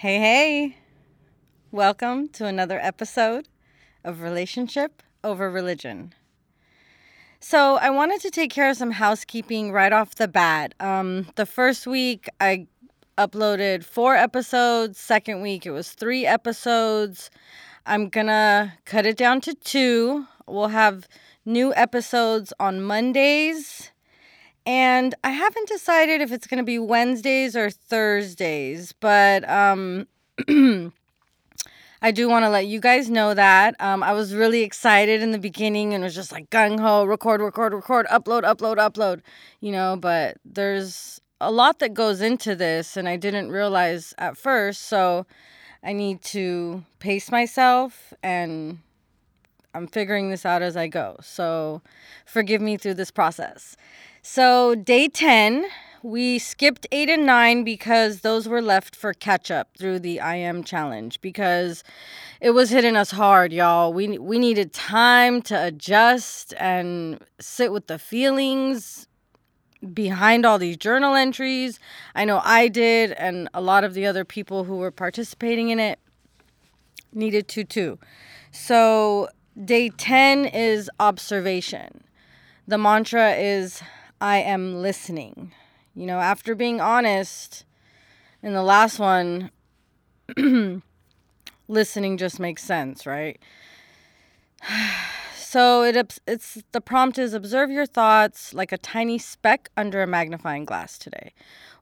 Hey, hey. Welcome to another episode of Relationship Over Religion. So, I wanted to take care of some housekeeping right off the bat. Um, the first week, I uploaded four episodes. Second week, it was three episodes. I'm gonna cut it down to two. We'll have new episodes on Mondays. And I haven't decided if it's going to be Wednesdays or Thursdays, but um, I do want to let you guys know that. Um, I was really excited in the beginning and was just like gung ho, record, record, record, upload, upload, upload, you know, but there's a lot that goes into this and I didn't realize at first. So I need to pace myself and I'm figuring this out as I go. So forgive me through this process. So, day 10, we skipped 8 and 9 because those were left for catch up through the I am challenge because it was hitting us hard, y'all. We we needed time to adjust and sit with the feelings behind all these journal entries. I know I did and a lot of the other people who were participating in it needed to too. So, day 10 is observation. The mantra is I am listening. You know, after being honest in the last one, listening just makes sense, right? So it it's the prompt is observe your thoughts like a tiny speck under a magnifying glass today.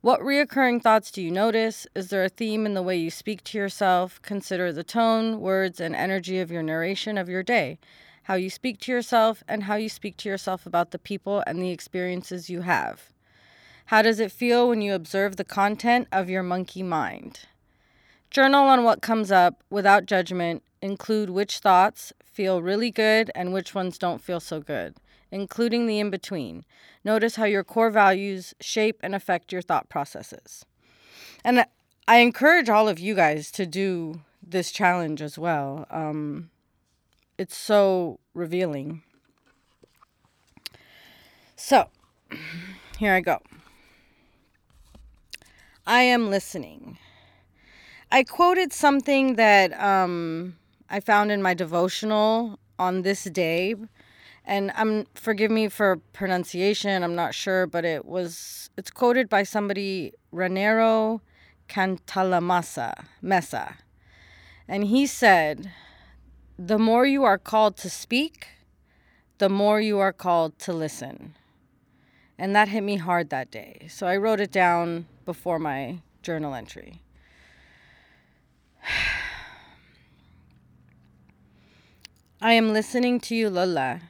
What reoccurring thoughts do you notice? Is there a theme in the way you speak to yourself? Consider the tone, words, and energy of your narration of your day how you speak to yourself, and how you speak to yourself about the people and the experiences you have. How does it feel when you observe the content of your monkey mind? Journal on what comes up without judgment. Include which thoughts feel really good and which ones don't feel so good, including the in between. Notice how your core values shape and affect your thought processes. And I encourage all of you guys to do this challenge as well. Um, it's so revealing. So, here I go. I am listening. I quoted something that um, I found in my devotional on this day, and I'm forgive me for pronunciation. I'm not sure, but it was it's quoted by somebody Raniero Cantalamessa Mesa, and he said, the more you are called to speak, the more you are called to listen. And that hit me hard that day. So I wrote it down before my journal entry. I am listening to you, Lola.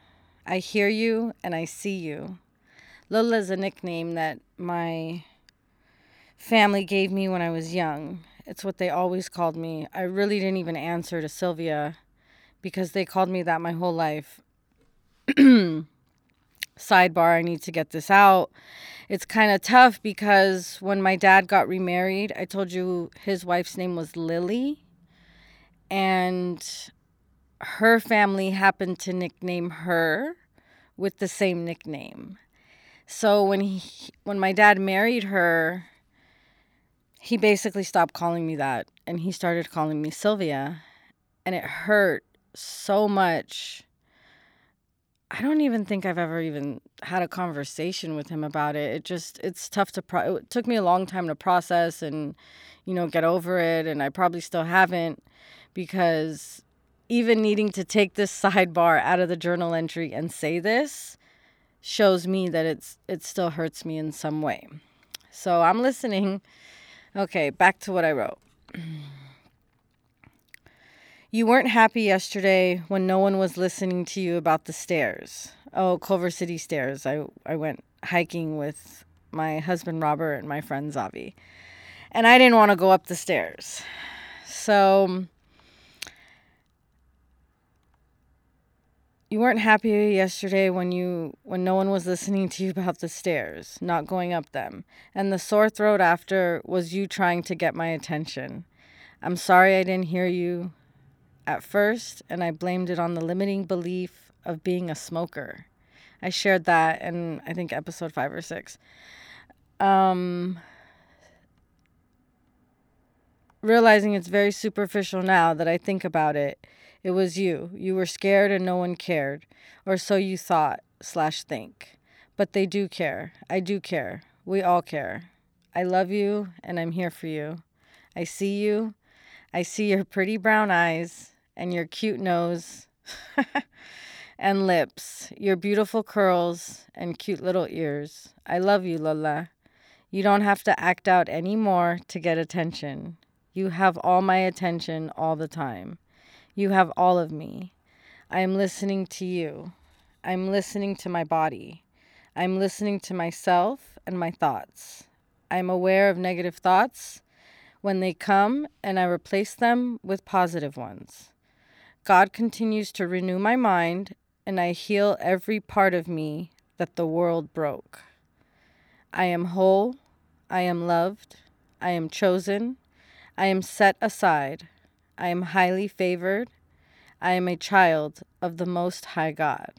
I hear you and I see you. Lola is a nickname that my family gave me when I was young. It's what they always called me. I really didn't even answer to Sylvia because they called me that my whole life. Sidebar, I need to get this out. It's kind of tough because when my dad got remarried, I told you his wife's name was Lily. And her family happened to nickname her with the same nickname. So when he when my dad married her, he basically stopped calling me that and he started calling me Sylvia. And it hurt so much. I don't even think I've ever even had a conversation with him about it. It just it's tough to pro- it took me a long time to process and you know get over it and I probably still haven't because even needing to take this sidebar out of the journal entry and say this shows me that it's it still hurts me in some way. So I'm listening. Okay, back to what I wrote. You weren't happy yesterday when no one was listening to you about the stairs. Oh, Culver City stairs. I, I went hiking with my husband Robert and my friend Zavi. And I didn't want to go up the stairs. So um, you weren't happy yesterday when you when no one was listening to you about the stairs, not going up them. And the sore throat after was you trying to get my attention. I'm sorry I didn't hear you at first, and I blamed it on the limiting belief of being a smoker. I shared that in, I think, episode five or six. Um, realizing it's very superficial now that I think about it. It was you. You were scared and no one cared, or so you thought slash think. But they do care. I do care. We all care. I love you and I'm here for you. I see you. I see your pretty brown eyes and your cute nose and lips, your beautiful curls and cute little ears. I love you, Lola. You don't have to act out anymore to get attention. You have all my attention all the time. You have all of me. I am listening to you. I'm listening to my body. I'm listening to myself and my thoughts. I'm aware of negative thoughts when they come and I replace them with positive ones. God continues to renew my mind and I heal every part of me that the world broke. I am whole. I am loved. I am chosen. I am set aside. I am highly favored. I am a child of the Most High God.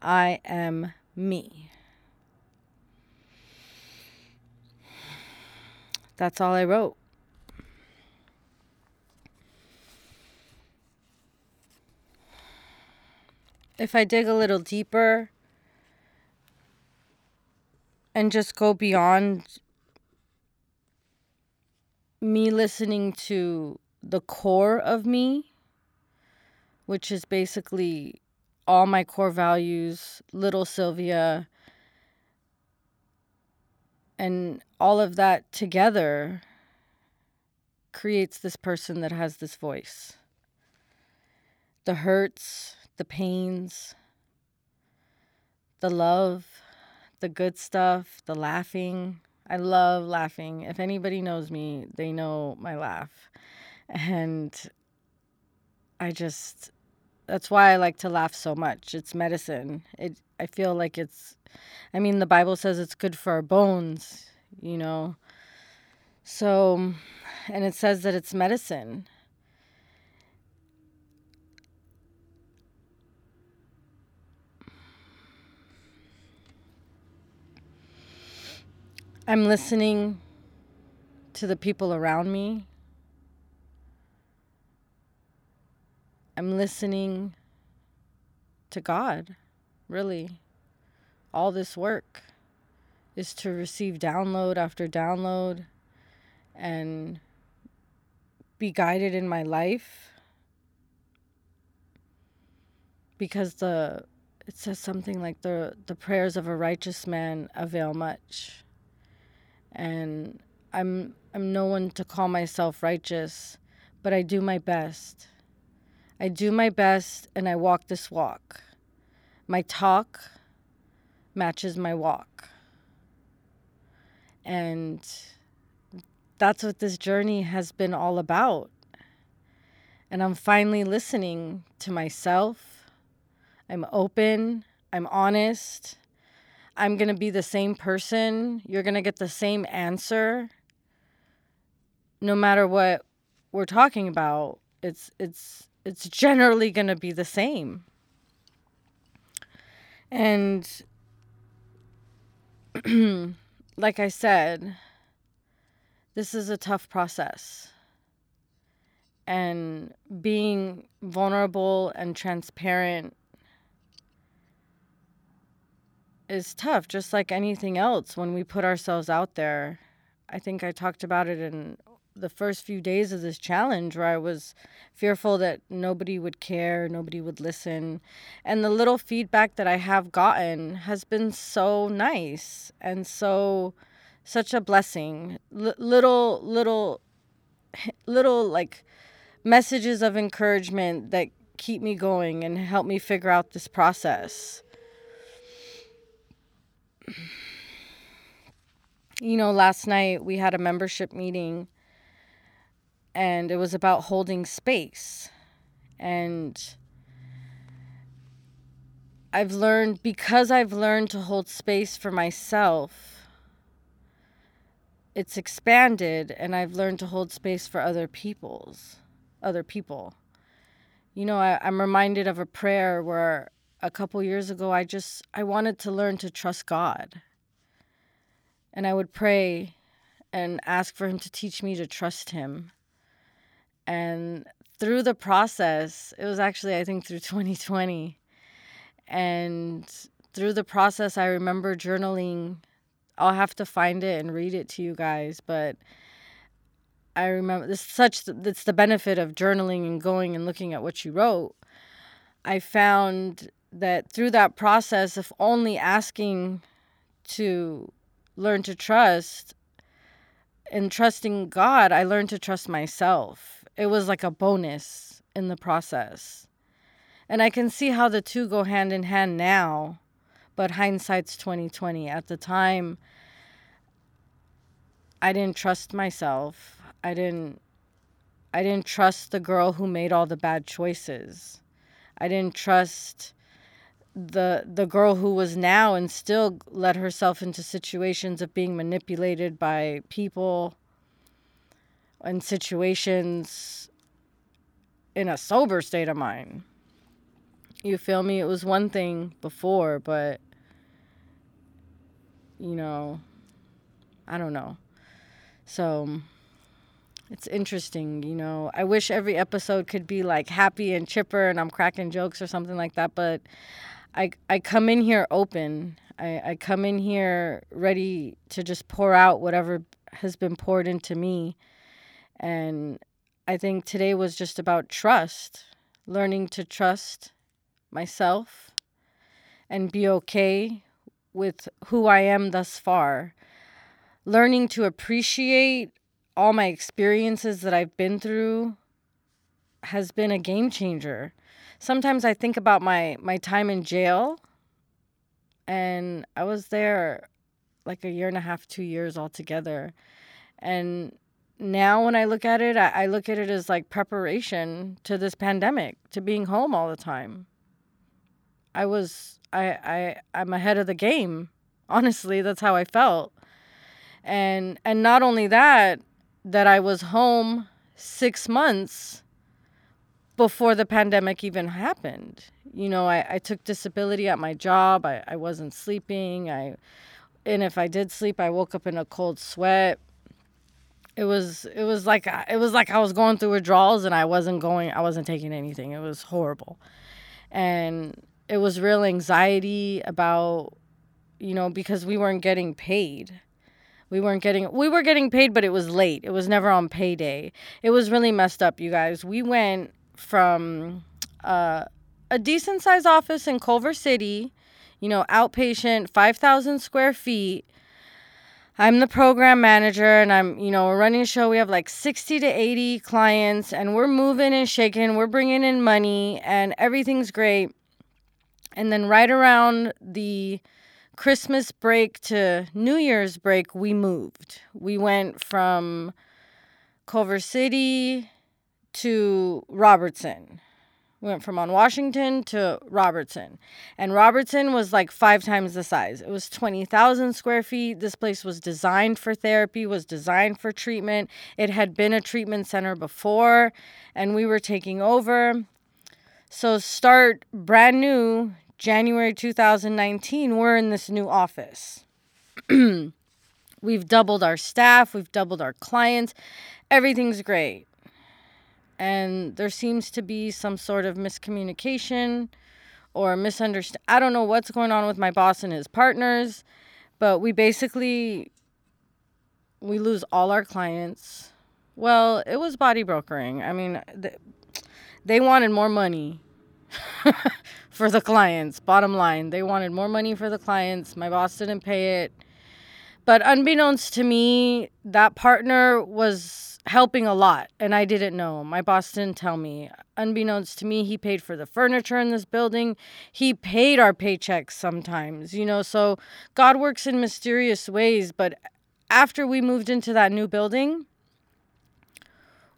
I am me. That's all I wrote. If I dig a little deeper and just go beyond me listening to the core of me, which is basically all my core values, little Sylvia, and all of that together creates this person that has this voice. The hurts, the pains, the love, the good stuff, the laughing. I love laughing. If anybody knows me, they know my laugh. And I just that's why I like to laugh so much. It's medicine. It I feel like it's I mean the Bible says it's good for our bones, you know. So and it says that it's medicine. I'm listening to the people around me. I'm listening to God, really. All this work is to receive download after download and be guided in my life because the it says something like the the prayers of a righteous man avail much and I'm I'm no one to call myself righteous, but I do my best. I do my best and I walk this walk. My talk matches my walk. And that's what this journey has been all about. And I'm finally listening to myself. I'm open, I'm honest, I'm going to be the same person. You're going to get the same answer no matter what we're talking about. It's it's it's generally going to be the same. And like I said, this is a tough process. And being vulnerable and transparent is tough, just like anything else when we put ourselves out there. I think I talked about it in the first few days of this challenge where I was fearful that nobody would care, nobody would listen. And the little feedback that I have gotten has been so nice and so such a blessing. L- little little little like messages of encouragement that keep me going and help me figure out this process you know, last night we had a membership meeting and it was about holding space. And I've learned, because I've learned to hold space for myself, it's expanded and I've learned to hold space for other people's, other people. You know, I, I'm reminded of a prayer where a couple years ago, I just I wanted to learn to trust God. And I would pray and ask for him to teach me to trust him. And through the process, it was actually, I think, through 2020. And through the process, I remember journaling. I'll have to find it and read it to you guys, but I remember this such that's the benefit of journaling and going and looking at what you wrote. I found that through that process of only asking to learn to trust and trusting God, I learned to trust myself. It was like a bonus in the process. And I can see how the two go hand in hand now, but hindsight's 2020. At the time, I didn't trust myself. I didn't I didn't trust the girl who made all the bad choices. I didn't trust the the girl who was now and still let herself into situations of being manipulated by people and situations in a sober state of mind. You feel me? It was one thing before, but you know, I don't know. So it's interesting, you know. I wish every episode could be like happy and chipper and I'm cracking jokes or something like that, but I I come in here open. I, I come in here ready to just pour out whatever has been poured into me. And I think today was just about trust, learning to trust myself and be okay with who I am thus far. Learning to appreciate all my experiences that I've been through has been a game changer. Sometimes I think about my my time in jail and I was there like a year and a half, 2 years altogether. And now when I look at it, I, I look at it as like preparation to this pandemic, to being home all the time. I was I I I'm ahead of the game. Honestly, that's how I felt. And and not only that, that I was home 6 months before the pandemic even happened. You know, I, I took disability at my job. I, I wasn't sleeping. I and if I did sleep, I woke up in a cold sweat. It was it was like it was like I was going through withdrawals and I wasn't going I wasn't taking anything. It was horrible. And it was real anxiety about you know because we weren't getting paid we weren't getting we were getting paid but it was late it was never on payday it was really messed up you guys we went from uh, a decent sized office in culver city you know outpatient 5000 square feet. I'm the program manager and i'm you know we're running a show. We have like 60 to 80 clients and we're moving and shaking. We're bringing in money and everything's great. And then right around the Christmas break to New Year's break, we moved. We went from Culver City to Robertson. We went from on Washington to Robertson. And Robertson was like five times the size. It was 20,000 square feet. This place was designed for therapy, was designed for treatment. It had been a treatment center before, and we were taking over. So, start brand new January 2019, we're in this new office. we've doubled our staff, we've doubled our clients. Everything's great. And there seems to be some sort of miscommunication or misunderstanding. I don't know what's going on with my boss and his partners, but we basically we lose all our clients. Well, it was body brokering. I mean, they wanted more money for the clients. Bottom line, they wanted more money for the clients. My boss didn't pay it. But unbeknownst to me, that partner was helping a lot and I didn't know. My boss didn't tell me. Unbeknownst to me, he paid for the furniture in this building. He paid our paychecks sometimes, you know. So God works in mysterious ways. But after we moved into that new building,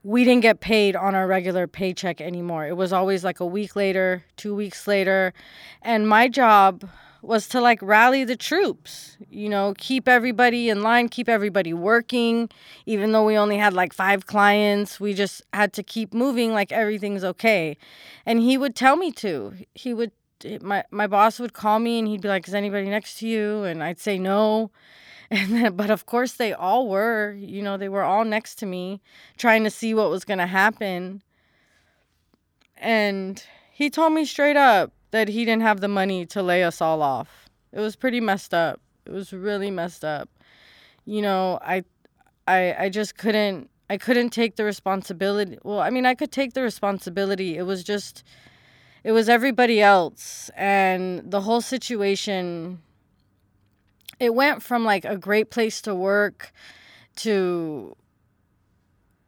we didn't get paid on our regular paycheck anymore. It was always like a week later, two weeks later. And my job was to like rally the troops, you know, keep everybody in line, keep everybody working. Even though we only had like five clients, we just had to keep moving like everything's okay. And he would tell me to. He would, my, my boss would call me and he'd be like, Is anybody next to you? And I'd say no. And then, but of course, they all were, you know, they were all next to me trying to see what was going to happen. And he told me straight up that he didn't have the money to lay us all off. It was pretty messed up. It was really messed up. You know, I I I just couldn't I couldn't take the responsibility. Well, I mean, I could take the responsibility. It was just it was everybody else and the whole situation it went from like a great place to work to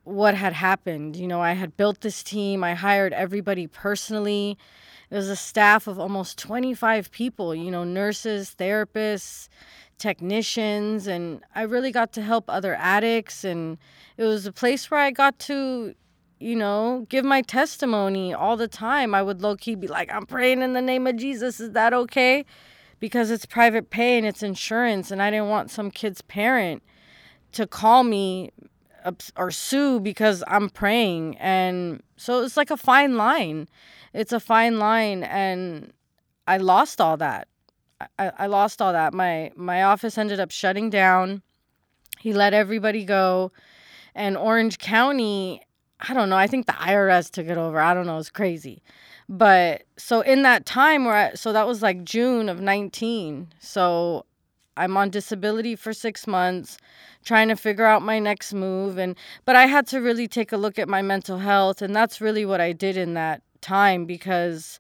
what had happened. You know, I had built this team, I hired everybody personally. It was a staff of almost 25 people, you know, nurses, therapists, technicians, and I really got to help other addicts. And it was a place where I got to, you know, give my testimony all the time. I would low key be like, I'm praying in the name of Jesus. Is that okay? Because it's private pay and it's insurance. And I didn't want some kid's parent to call me or sue because I'm praying. And so it's like a fine line. It's a fine line. And I lost all that. I, I lost all that. My my office ended up shutting down. He let everybody go. And Orange County I don't know. I think the IRS took it over. I don't know. It's crazy. But so in that time where I, so that was like June of 19. So I'm on disability for 6 months trying to figure out my next move and but I had to really take a look at my mental health and that's really what I did in that time because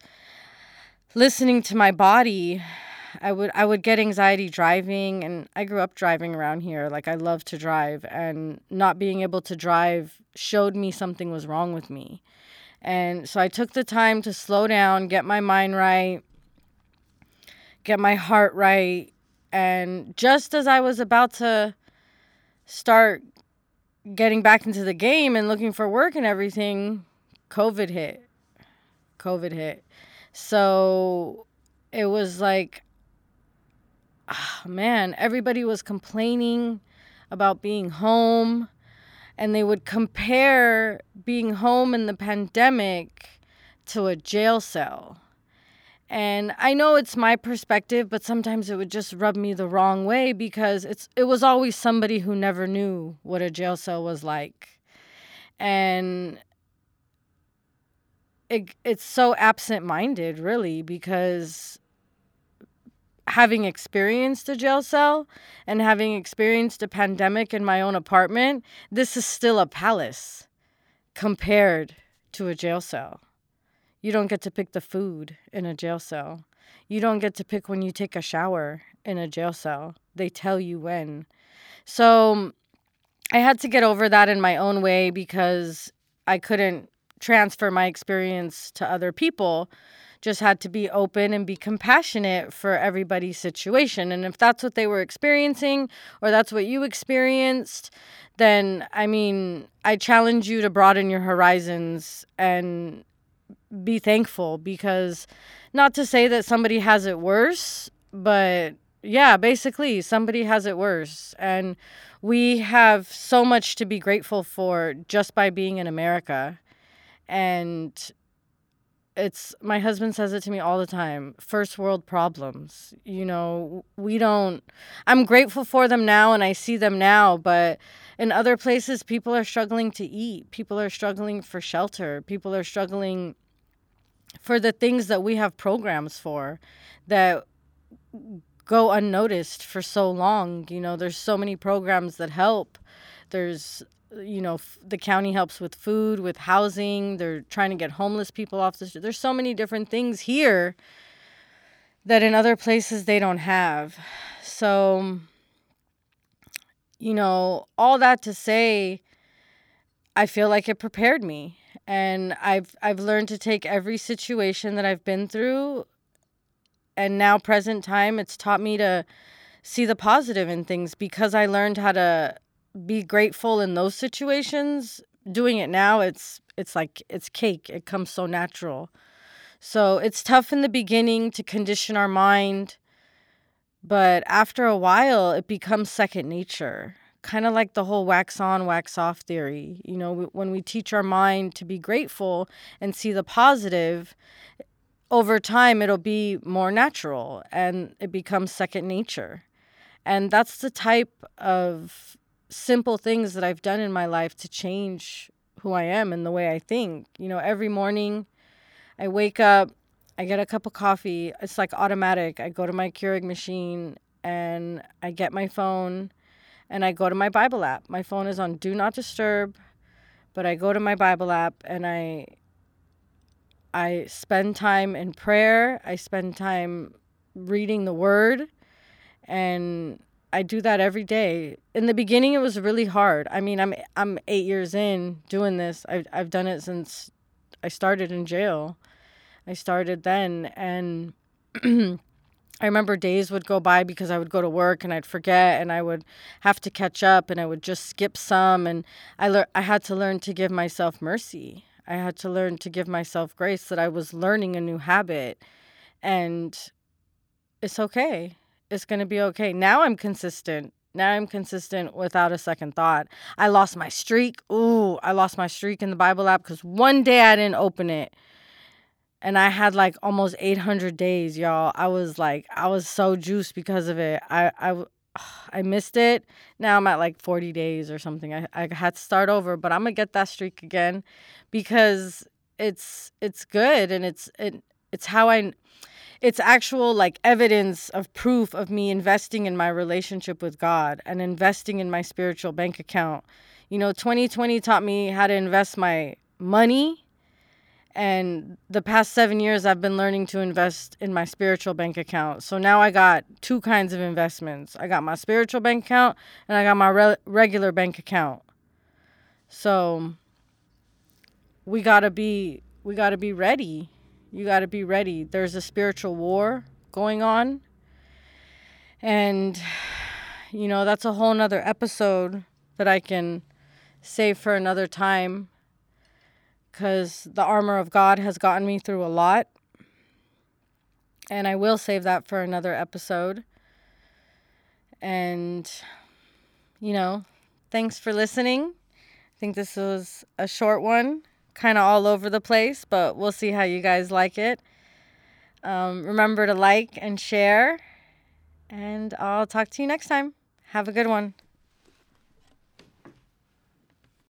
listening to my body I would I would get anxiety driving and I grew up driving around here like I love to drive and not being able to drive showed me something was wrong with me. And so I took the time to slow down, get my mind right, get my heart right, and just as I was about to start getting back into the game and looking for work and everything, COVID hit. COVID hit. So it was like oh, man, everybody was complaining about being home and they would compare being home in the pandemic to a jail cell. And I know it's my perspective, but sometimes it would just rub me the wrong way because it's it was always somebody who never knew what a jail cell was like. And it, it's so absent-minded really because having experienced a jail cell and having experienced a pandemic in my own apartment, this is still a palace compared to a jail cell. You don't get to pick the food in a jail cell. You don't get to pick when you take a shower in a jail cell. They tell you when. So I had to get over that in my own way because I couldn't transfer my experience to other people just had to be open and be compassionate for everybody's situation. And if that's what they were experiencing or that's what you experienced, then I mean, I challenge you to broaden your horizons and be thankful because not to say that somebody has it worse, but yeah, basically, somebody has it worse. And we have so much to be grateful for just by being in America. And it's my husband says it to me all the time first world problems you know we don't i'm grateful for them now and i see them now but in other places people are struggling to eat people are struggling for shelter people are struggling for the things that we have programs for that go unnoticed for so long you know there's so many programs that help there's you know, f- the county helps with food, with housing. They're trying to get homeless people off the street. There's so many different things here that in other places they don't have. So, you know, all that to say, I feel like it prepared me. And I've I've learned to take every situation that I've been through and now present time it's taught me to see the positive in things because I learned how to be grateful in those situations doing it now it's it's like it's cake it comes so natural. So it's tough in the beginning to condition our mind but after a while it becomes second nature. Kind of like the whole wax on wax off theory. You know when we teach our mind to be grateful and see the positive over time it'll be more natural and it becomes second nature. And that's the type of simple things that I've done in my life to change who I am and the way I think. You know, every morning I wake up, I get a cup of coffee. It's like automatic. I go to my Keurig machine and I get my phone and I go to my Bible app. My phone is on do not disturb, but I go to my Bible app and I I spend time in prayer. I spend time reading the word and I do that every day. In the beginning, it was really hard. I mean, I'm I'm eight years in doing this. I've I've done it since I started in jail. I started then, and I remember days would go by because I would go to work and I'd forget, and I would have to catch up, and I would just skip some, and I lear- I had to learn to give myself mercy. I had to learn to give myself grace that I was learning a new habit, and it's okay it's going to be okay. Now I'm consistent. Now I'm consistent without a second thought. I lost my streak. Ooh, I lost my streak in the Bible app because one day I didn't open it. And I had like almost 800 days, y'all. I was like, I was so juiced because of it. I, I, I missed it. Now I'm at like 40 days or something. I, I had to start over, but I'm gonna get that streak again because it's it's good and it's it it's how I it's actual like evidence of proof of me investing in my relationship with God and investing in my spiritual bank account. You know, 2020 taught me how to invest my money. And the past seven years, I've been learning to invest in my spiritual bank account. So now I got two kinds of investments I got my spiritual bank account and I got my re- regular bank account. So we got to be we got to be ready you got to be ready. There's a spiritual war going on. And, you know, that's a whole nother episode that I can save for another time because the armor of God has gotten me through a lot. And I will save that for another episode. And, you know, thanks for listening. I think this was a short one kind of all over the place, but we'll see how you guys like it. Um, remember to like and share, and I'll talk to you next time. Have a good one.